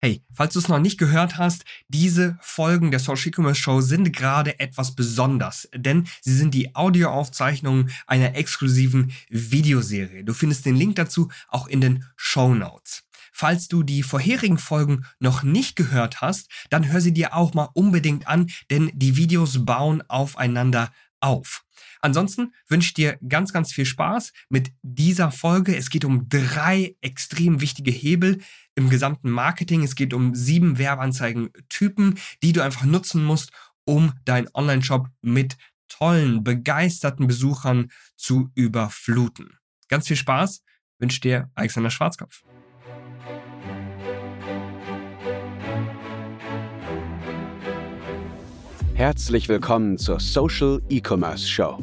Hey, falls du es noch nicht gehört hast, diese Folgen der Social E-Commerce Show sind gerade etwas besonders, denn sie sind die Audioaufzeichnungen einer exklusiven Videoserie. Du findest den Link dazu auch in den Show Notes. Falls du die vorherigen Folgen noch nicht gehört hast, dann hör sie dir auch mal unbedingt an, denn die Videos bauen aufeinander auf. Ansonsten wünsche ich dir ganz, ganz viel Spaß mit dieser Folge. Es geht um drei extrem wichtige Hebel im gesamten Marketing. Es geht um sieben Werbeanzeigen-Typen, die du einfach nutzen musst, um deinen Online-Shop mit tollen, begeisterten Besuchern zu überfluten. Ganz viel Spaß wünsche dir Alexander Schwarzkopf. Herzlich willkommen zur Social E-Commerce Show.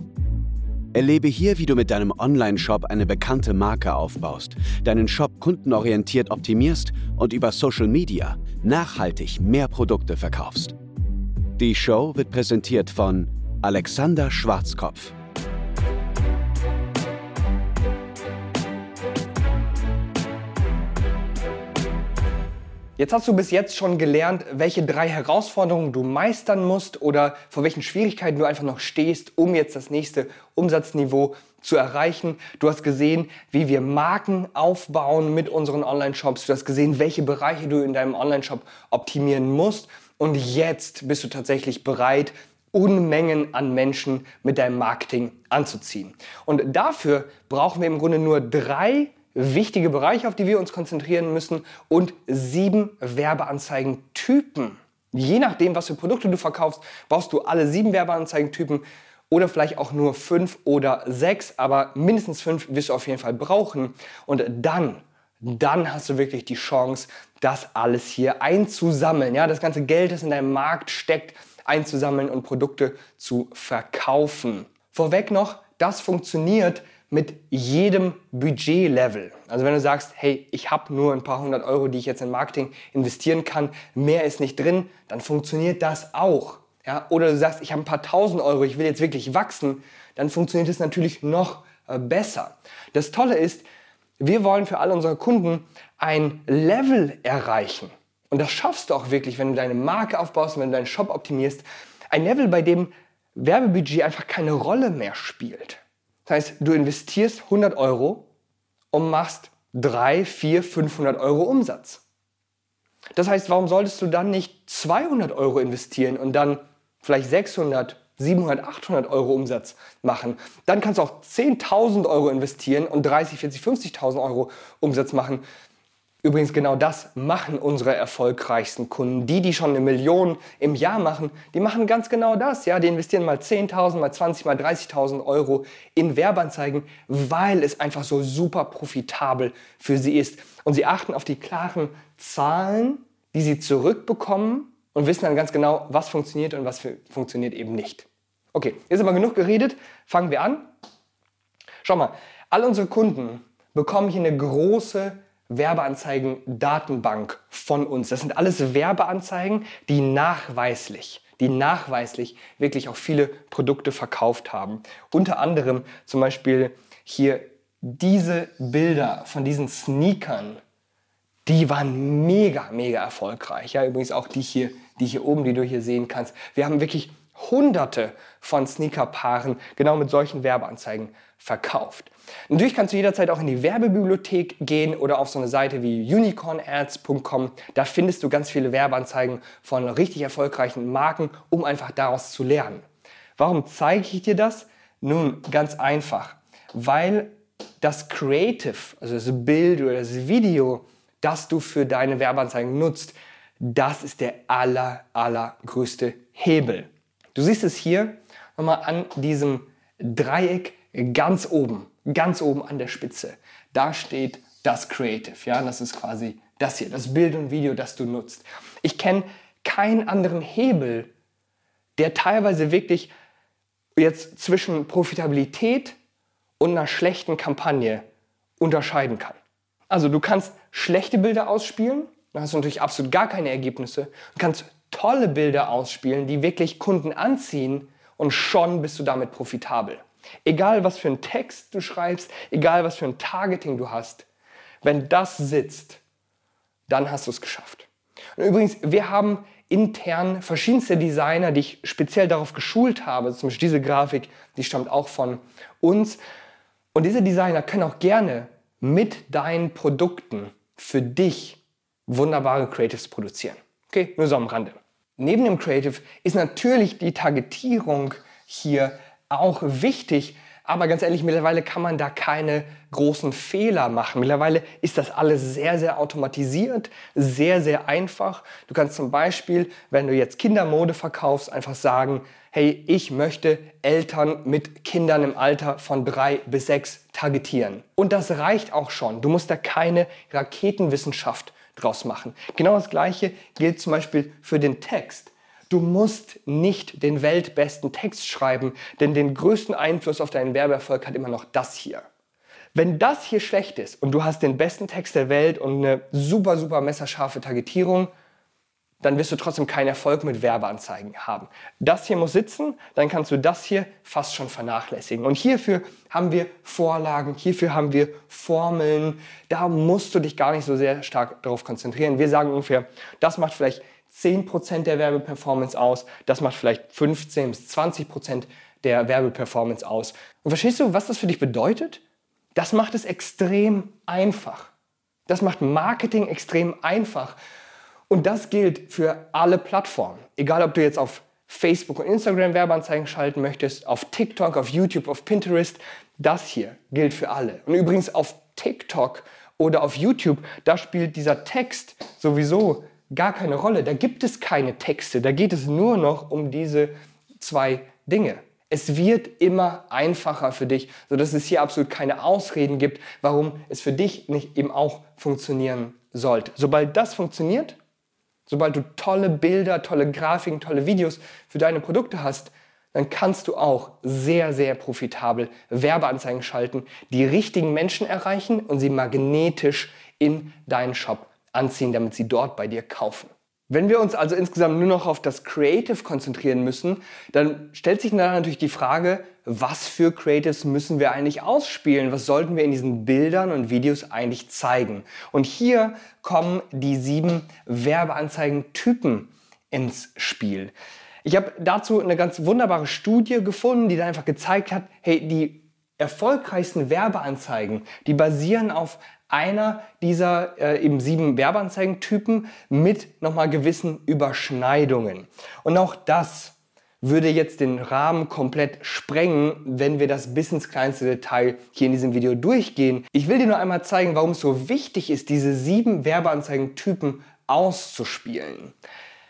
Erlebe hier, wie du mit deinem Online-Shop eine bekannte Marke aufbaust, deinen Shop kundenorientiert optimierst und über Social Media nachhaltig mehr Produkte verkaufst. Die Show wird präsentiert von Alexander Schwarzkopf. Jetzt hast du bis jetzt schon gelernt, welche drei Herausforderungen du meistern musst oder vor welchen Schwierigkeiten du einfach noch stehst, um jetzt das nächste Umsatzniveau zu erreichen. Du hast gesehen, wie wir Marken aufbauen mit unseren Online-Shops. Du hast gesehen, welche Bereiche du in deinem Online-Shop optimieren musst. Und jetzt bist du tatsächlich bereit, Unmengen an Menschen mit deinem Marketing anzuziehen. Und dafür brauchen wir im Grunde nur drei wichtige Bereiche, auf die wir uns konzentrieren müssen und sieben Werbeanzeigentypen. Je nachdem, was für Produkte du verkaufst, brauchst du alle sieben Werbeanzeigentypen oder vielleicht auch nur fünf oder sechs, aber mindestens fünf wirst du auf jeden Fall brauchen. Und dann, dann hast du wirklich die Chance, das alles hier einzusammeln. Ja, das ganze Geld, das in deinem Markt steckt, einzusammeln und Produkte zu verkaufen. Vorweg noch, das funktioniert mit jedem Budgetlevel. Also wenn du sagst, hey, ich habe nur ein paar hundert Euro, die ich jetzt in Marketing investieren kann, mehr ist nicht drin, dann funktioniert das auch. Ja? Oder du sagst, ich habe ein paar tausend Euro, ich will jetzt wirklich wachsen, dann funktioniert es natürlich noch äh, besser. Das Tolle ist, wir wollen für all unsere Kunden ein Level erreichen. Und das schaffst du auch wirklich, wenn du deine Marke aufbaust, wenn du deinen Shop optimierst. Ein Level, bei dem Werbebudget einfach keine Rolle mehr spielt. Das heißt, du investierst 100 Euro und machst 3, 4, 500 Euro Umsatz. Das heißt, warum solltest du dann nicht 200 Euro investieren und dann vielleicht 600, 700, 800 Euro Umsatz machen? Dann kannst du auch 10.000 Euro investieren und 30, 40, 50.000 Euro Umsatz machen. Übrigens genau das machen unsere erfolgreichsten Kunden. Die, die schon eine Million im Jahr machen, die machen ganz genau das. Ja, die investieren mal 10.000, mal 20, mal 30.000 Euro in Werbeanzeigen, weil es einfach so super profitabel für sie ist. Und sie achten auf die klaren Zahlen, die sie zurückbekommen und wissen dann ganz genau, was funktioniert und was funktioniert eben nicht. Okay, jetzt aber genug geredet. Fangen wir an. Schau mal, all unsere Kunden bekommen hier eine große Werbeanzeigen-Datenbank von uns. Das sind alles Werbeanzeigen, die nachweislich, die nachweislich wirklich auch viele Produkte verkauft haben. Unter anderem zum Beispiel hier diese Bilder von diesen Sneakern, die waren mega, mega erfolgreich. Ja, übrigens auch die hier, die hier oben, die du hier sehen kannst. Wir haben wirklich hunderte von Sneakerpaaren genau mit solchen Werbeanzeigen verkauft. Natürlich kannst du jederzeit auch in die Werbebibliothek gehen oder auf so eine Seite wie unicornads.com. Da findest du ganz viele Werbeanzeigen von richtig erfolgreichen Marken, um einfach daraus zu lernen. Warum zeige ich dir das? Nun, ganz einfach, weil das Creative, also das Bild oder das Video, das du für deine Werbeanzeigen nutzt, das ist der aller, allergrößte Hebel. Du siehst es hier nochmal an diesem Dreieck ganz oben, ganz oben an der Spitze. Da steht das Creative. Ja, das ist quasi das hier, das Bild und Video, das du nutzt. Ich kenne keinen anderen Hebel, der teilweise wirklich jetzt zwischen Profitabilität und einer schlechten Kampagne unterscheiden kann. Also du kannst schlechte Bilder ausspielen, dann hast du natürlich absolut gar keine Ergebnisse. Du kannst tolle Bilder ausspielen, die wirklich Kunden anziehen und schon bist du damit profitabel. Egal was für einen Text du schreibst, egal was für ein Targeting du hast, wenn das sitzt, dann hast du es geschafft. Und übrigens, wir haben intern verschiedenste Designer, die ich speziell darauf geschult habe. Zum Beispiel diese Grafik, die stammt auch von uns. Und diese Designer können auch gerne mit deinen Produkten für dich wunderbare Creatives produzieren. Okay, nur so am Rande. Neben dem Creative ist natürlich die Targetierung hier auch wichtig, aber ganz ehrlich, mittlerweile kann man da keine großen Fehler machen. Mittlerweile ist das alles sehr, sehr automatisiert, sehr, sehr einfach. Du kannst zum Beispiel, wenn du jetzt Kindermode verkaufst, einfach sagen, hey, ich möchte Eltern mit Kindern im Alter von drei bis sechs targetieren. Und das reicht auch schon. Du musst da keine Raketenwissenschaft draus machen. Genau das Gleiche gilt zum Beispiel für den Text. Du musst nicht den weltbesten Text schreiben, denn den größten Einfluss auf deinen Werbeerfolg hat immer noch das hier. Wenn das hier schlecht ist und du hast den besten Text der Welt und eine super, super messerscharfe Targetierung, dann wirst du trotzdem keinen Erfolg mit Werbeanzeigen haben. Das hier muss sitzen, dann kannst du das hier fast schon vernachlässigen. Und hierfür haben wir Vorlagen, hierfür haben wir Formeln. Da musst du dich gar nicht so sehr stark darauf konzentrieren. Wir sagen ungefähr, das macht vielleicht 10% der Werbeperformance aus, das macht vielleicht 15 bis 20% der Werbeperformance aus. Und verstehst du, was das für dich bedeutet? Das macht es extrem einfach. Das macht Marketing extrem einfach. Und das gilt für alle Plattformen. Egal, ob du jetzt auf Facebook und Instagram Werbeanzeigen schalten möchtest, auf TikTok, auf YouTube, auf Pinterest, das hier gilt für alle. Und übrigens auf TikTok oder auf YouTube, da spielt dieser Text sowieso gar keine Rolle. Da gibt es keine Texte. Da geht es nur noch um diese zwei Dinge. Es wird immer einfacher für dich, sodass es hier absolut keine Ausreden gibt, warum es für dich nicht eben auch funktionieren sollte. Sobald das funktioniert, sobald du tolle Bilder, tolle Grafiken, tolle Videos für deine Produkte hast, dann kannst du auch sehr, sehr profitabel Werbeanzeigen schalten, die richtigen Menschen erreichen und sie magnetisch in deinen Shop anziehen, damit sie dort bei dir kaufen. Wenn wir uns also insgesamt nur noch auf das Creative konzentrieren müssen, dann stellt sich dann natürlich die Frage, was für Creatives müssen wir eigentlich ausspielen? Was sollten wir in diesen Bildern und Videos eigentlich zeigen? Und hier kommen die sieben Werbeanzeigen-Typen ins Spiel. Ich habe dazu eine ganz wunderbare Studie gefunden, die dann einfach gezeigt hat, hey, die erfolgreichsten Werbeanzeigen, die basieren auf einer dieser äh, eben sieben Werbeanzeigentypen mit nochmal gewissen Überschneidungen. Und auch das würde jetzt den Rahmen komplett sprengen, wenn wir das bis ins kleinste Detail hier in diesem Video durchgehen. Ich will dir nur einmal zeigen, warum es so wichtig ist, diese sieben Werbeanzeigentypen auszuspielen.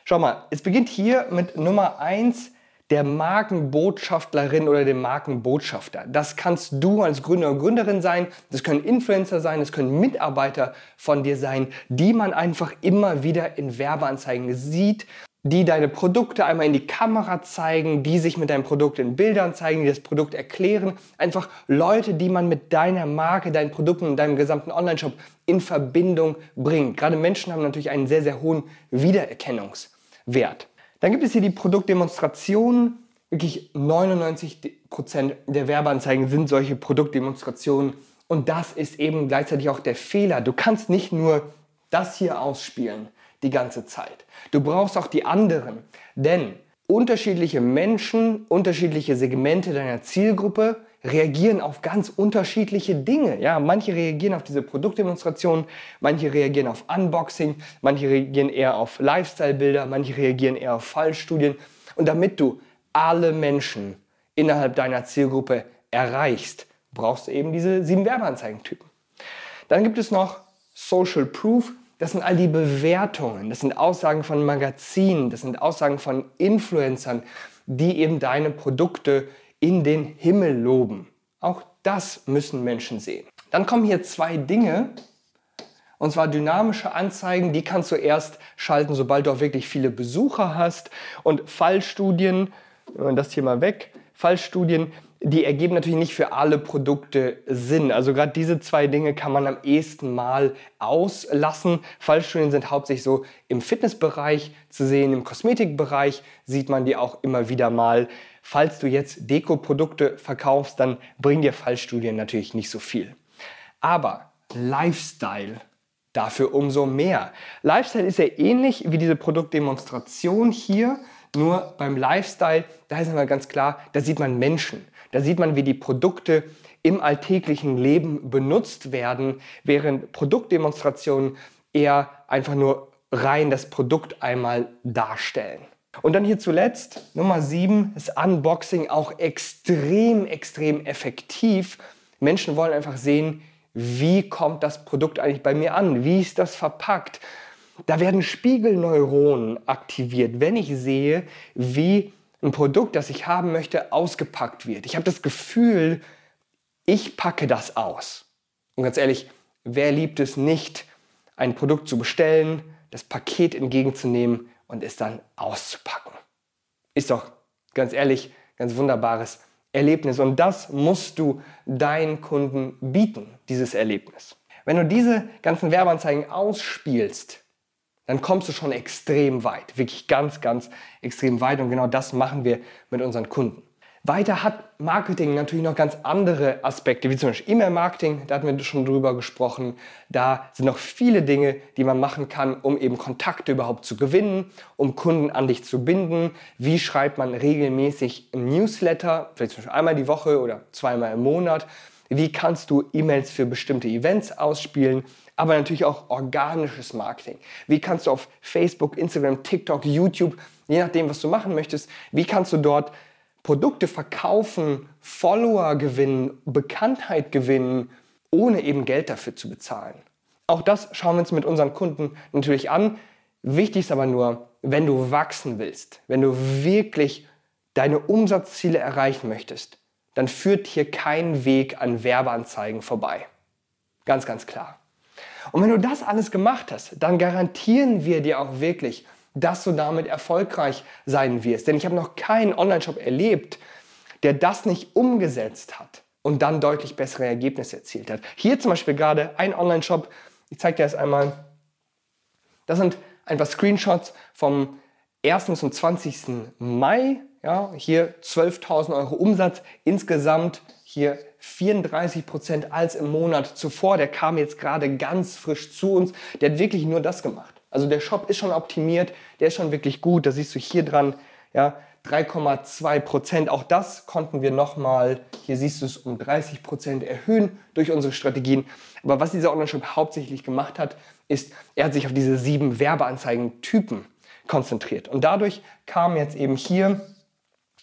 Schau mal, es beginnt hier mit Nummer eins der Markenbotschafterin oder dem Markenbotschafter. Das kannst du als Gründer und Gründerin sein, das können Influencer sein, das können Mitarbeiter von dir sein, die man einfach immer wieder in Werbeanzeigen sieht, die deine Produkte einmal in die Kamera zeigen, die sich mit deinem Produkt in Bildern zeigen, die das Produkt erklären. Einfach Leute, die man mit deiner Marke, deinen Produkten und deinem gesamten Online-Shop in Verbindung bringt. Gerade Menschen haben natürlich einen sehr, sehr hohen Wiedererkennungswert. Dann gibt es hier die Produktdemonstrationen. Wirklich 99% der Werbeanzeigen sind solche Produktdemonstrationen. Und das ist eben gleichzeitig auch der Fehler. Du kannst nicht nur das hier ausspielen die ganze Zeit. Du brauchst auch die anderen. Denn unterschiedliche Menschen, unterschiedliche Segmente deiner Zielgruppe reagieren auf ganz unterschiedliche Dinge. Ja, manche reagieren auf diese Produktdemonstrationen, manche reagieren auf Unboxing, manche reagieren eher auf Lifestyle-Bilder, manche reagieren eher auf Fallstudien. Und damit du alle Menschen innerhalb deiner Zielgruppe erreichst, brauchst du eben diese sieben Werbeanzeigentypen. Dann gibt es noch Social Proof. Das sind all die Bewertungen, das sind Aussagen von Magazinen, das sind Aussagen von Influencern, die eben deine Produkte in den Himmel loben. Auch das müssen Menschen sehen. Dann kommen hier zwei Dinge, und zwar dynamische Anzeigen, die kannst du erst schalten, sobald du auch wirklich viele Besucher hast. Und Fallstudien, nehmen wir das hier mal weg, Fallstudien, die ergeben natürlich nicht für alle Produkte Sinn. Also gerade diese zwei Dinge kann man am ehesten mal auslassen. Fallstudien sind hauptsächlich so im Fitnessbereich zu sehen, im Kosmetikbereich sieht man die auch immer wieder mal. Falls du jetzt Deko-Produkte verkaufst, dann bringen dir Fallstudien natürlich nicht so viel. Aber Lifestyle dafür umso mehr. Lifestyle ist ja ähnlich wie diese Produktdemonstration hier, nur beim Lifestyle, da ist aber ganz klar, da sieht man Menschen. Da sieht man, wie die Produkte im alltäglichen Leben benutzt werden, während Produktdemonstrationen eher einfach nur rein das Produkt einmal darstellen. Und dann hier zuletzt, Nummer 7, das Unboxing auch extrem, extrem effektiv. Menschen wollen einfach sehen, wie kommt das Produkt eigentlich bei mir an? Wie ist das verpackt? Da werden Spiegelneuronen aktiviert, wenn ich sehe, wie ein Produkt, das ich haben möchte, ausgepackt wird. Ich habe das Gefühl, ich packe das aus. Und ganz ehrlich, wer liebt es nicht, ein Produkt zu bestellen, das Paket entgegenzunehmen und es dann auszupacken? Ist doch ganz ehrlich, ganz wunderbares Erlebnis. Und das musst du deinen Kunden bieten, dieses Erlebnis. Wenn du diese ganzen Werbeanzeigen ausspielst, dann kommst du schon extrem weit. Wirklich ganz, ganz extrem weit. Und genau das machen wir mit unseren Kunden. Weiter hat Marketing natürlich noch ganz andere Aspekte, wie zum Beispiel E-Mail-Marketing, da hatten wir schon drüber gesprochen. Da sind noch viele Dinge, die man machen kann, um eben Kontakte überhaupt zu gewinnen, um Kunden an dich zu binden. Wie schreibt man regelmäßig ein Newsletter, vielleicht zum Beispiel einmal die Woche oder zweimal im Monat? Wie kannst du E-Mails für bestimmte Events ausspielen? Aber natürlich auch organisches Marketing. Wie kannst du auf Facebook, Instagram, TikTok, YouTube, je nachdem, was du machen möchtest, wie kannst du dort Produkte verkaufen, Follower gewinnen, Bekanntheit gewinnen, ohne eben Geld dafür zu bezahlen. Auch das schauen wir uns mit unseren Kunden natürlich an. Wichtig ist aber nur, wenn du wachsen willst, wenn du wirklich deine Umsatzziele erreichen möchtest, dann führt hier kein Weg an Werbeanzeigen vorbei. Ganz, ganz klar. Und wenn du das alles gemacht hast, dann garantieren wir dir auch wirklich, dass du damit erfolgreich sein wirst. Denn ich habe noch keinen Online-Shop erlebt, der das nicht umgesetzt hat und dann deutlich bessere Ergebnisse erzielt hat. Hier zum Beispiel gerade ein Online-Shop, ich zeige dir das einmal. Das sind ein paar Screenshots vom 1. zum 20. Mai. Ja, hier 12.000 Euro Umsatz insgesamt. Hier 34 Prozent als im Monat zuvor. Der kam jetzt gerade ganz frisch zu uns. Der hat wirklich nur das gemacht. Also der Shop ist schon optimiert, der ist schon wirklich gut. Da siehst du hier dran, ja, 3,2 Prozent. Auch das konnten wir nochmal, hier siehst du es, um 30 Prozent erhöhen durch unsere Strategien. Aber was dieser Online-Shop hauptsächlich gemacht hat, ist, er hat sich auf diese sieben Werbeanzeigen-Typen konzentriert. Und dadurch kamen jetzt eben hier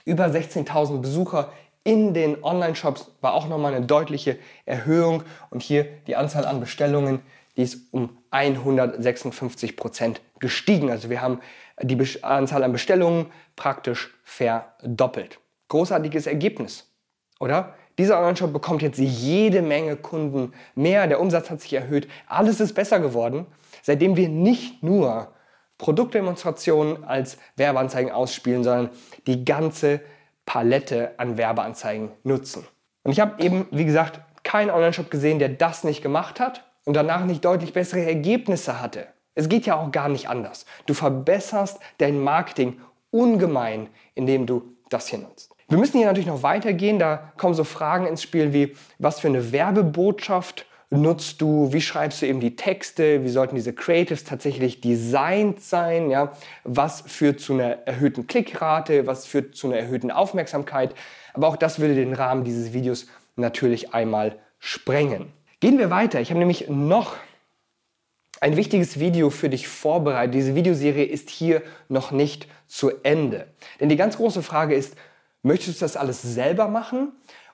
über 16.000 Besucher in den Online-Shops, war auch nochmal eine deutliche Erhöhung. Und hier die Anzahl an Bestellungen, die ist um 156 Prozent gestiegen. Also wir haben die Anzahl an Bestellungen praktisch verdoppelt. Großartiges Ergebnis, oder? Dieser Online-Shop bekommt jetzt jede Menge Kunden mehr, der Umsatz hat sich erhöht, alles ist besser geworden, seitdem wir nicht nur Produktdemonstrationen als Werbeanzeigen ausspielen, sondern die ganze Palette an Werbeanzeigen nutzen. Und ich habe eben, wie gesagt, keinen Online-Shop gesehen, der das nicht gemacht hat und danach nicht deutlich bessere Ergebnisse hatte. Es geht ja auch gar nicht anders. Du verbesserst dein Marketing ungemein, indem du das hier nutzt. Wir müssen hier natürlich noch weitergehen. Da kommen so Fragen ins Spiel wie, was für eine Werbebotschaft nutzt du? Wie schreibst du eben die Texte? Wie sollten diese Creatives tatsächlich designt sein? Ja? Was führt zu einer erhöhten Klickrate? Was führt zu einer erhöhten Aufmerksamkeit? Aber auch das würde den Rahmen dieses Videos natürlich einmal sprengen. Gehen wir weiter. Ich habe nämlich noch ein wichtiges Video für dich vorbereitet. Diese Videoserie ist hier noch nicht zu Ende. Denn die ganz große Frage ist, möchtest du das alles selber machen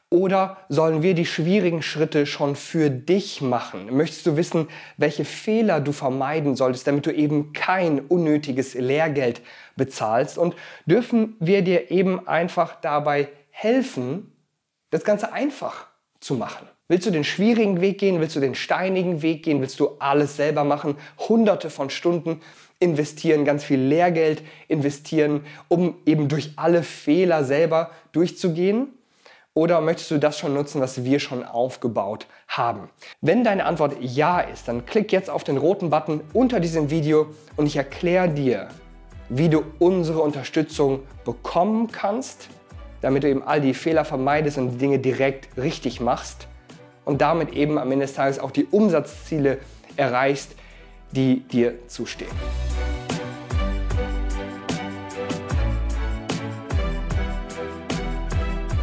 oder sollen wir die schwierigen Schritte schon für dich machen? Möchtest du wissen, welche Fehler du vermeiden solltest, damit du eben kein unnötiges Lehrgeld bezahlst? Und dürfen wir dir eben einfach dabei helfen, das Ganze einfach zu machen? Willst du den schwierigen Weg gehen? Willst du den steinigen Weg gehen? Willst du alles selber machen? Hunderte von Stunden investieren, ganz viel Lehrgeld investieren, um eben durch alle Fehler selber durchzugehen? Oder möchtest du das schon nutzen, was wir schon aufgebaut haben? Wenn deine Antwort ja ist, dann klick jetzt auf den roten Button unter diesem Video und ich erkläre dir, wie du unsere Unterstützung bekommen kannst, damit du eben all die Fehler vermeidest und die Dinge direkt richtig machst und damit eben am Ende des Tages auch die Umsatzziele erreichst, die dir zustehen.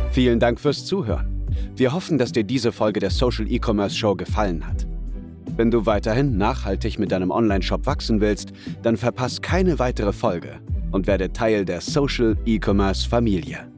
Vielen Dank fürs Zuhören. Wir hoffen, dass dir diese Folge der Social E-Commerce Show gefallen hat. Wenn du weiterhin nachhaltig mit deinem Online-Shop wachsen willst, dann verpass keine weitere Folge und werde Teil der Social E-Commerce Familie.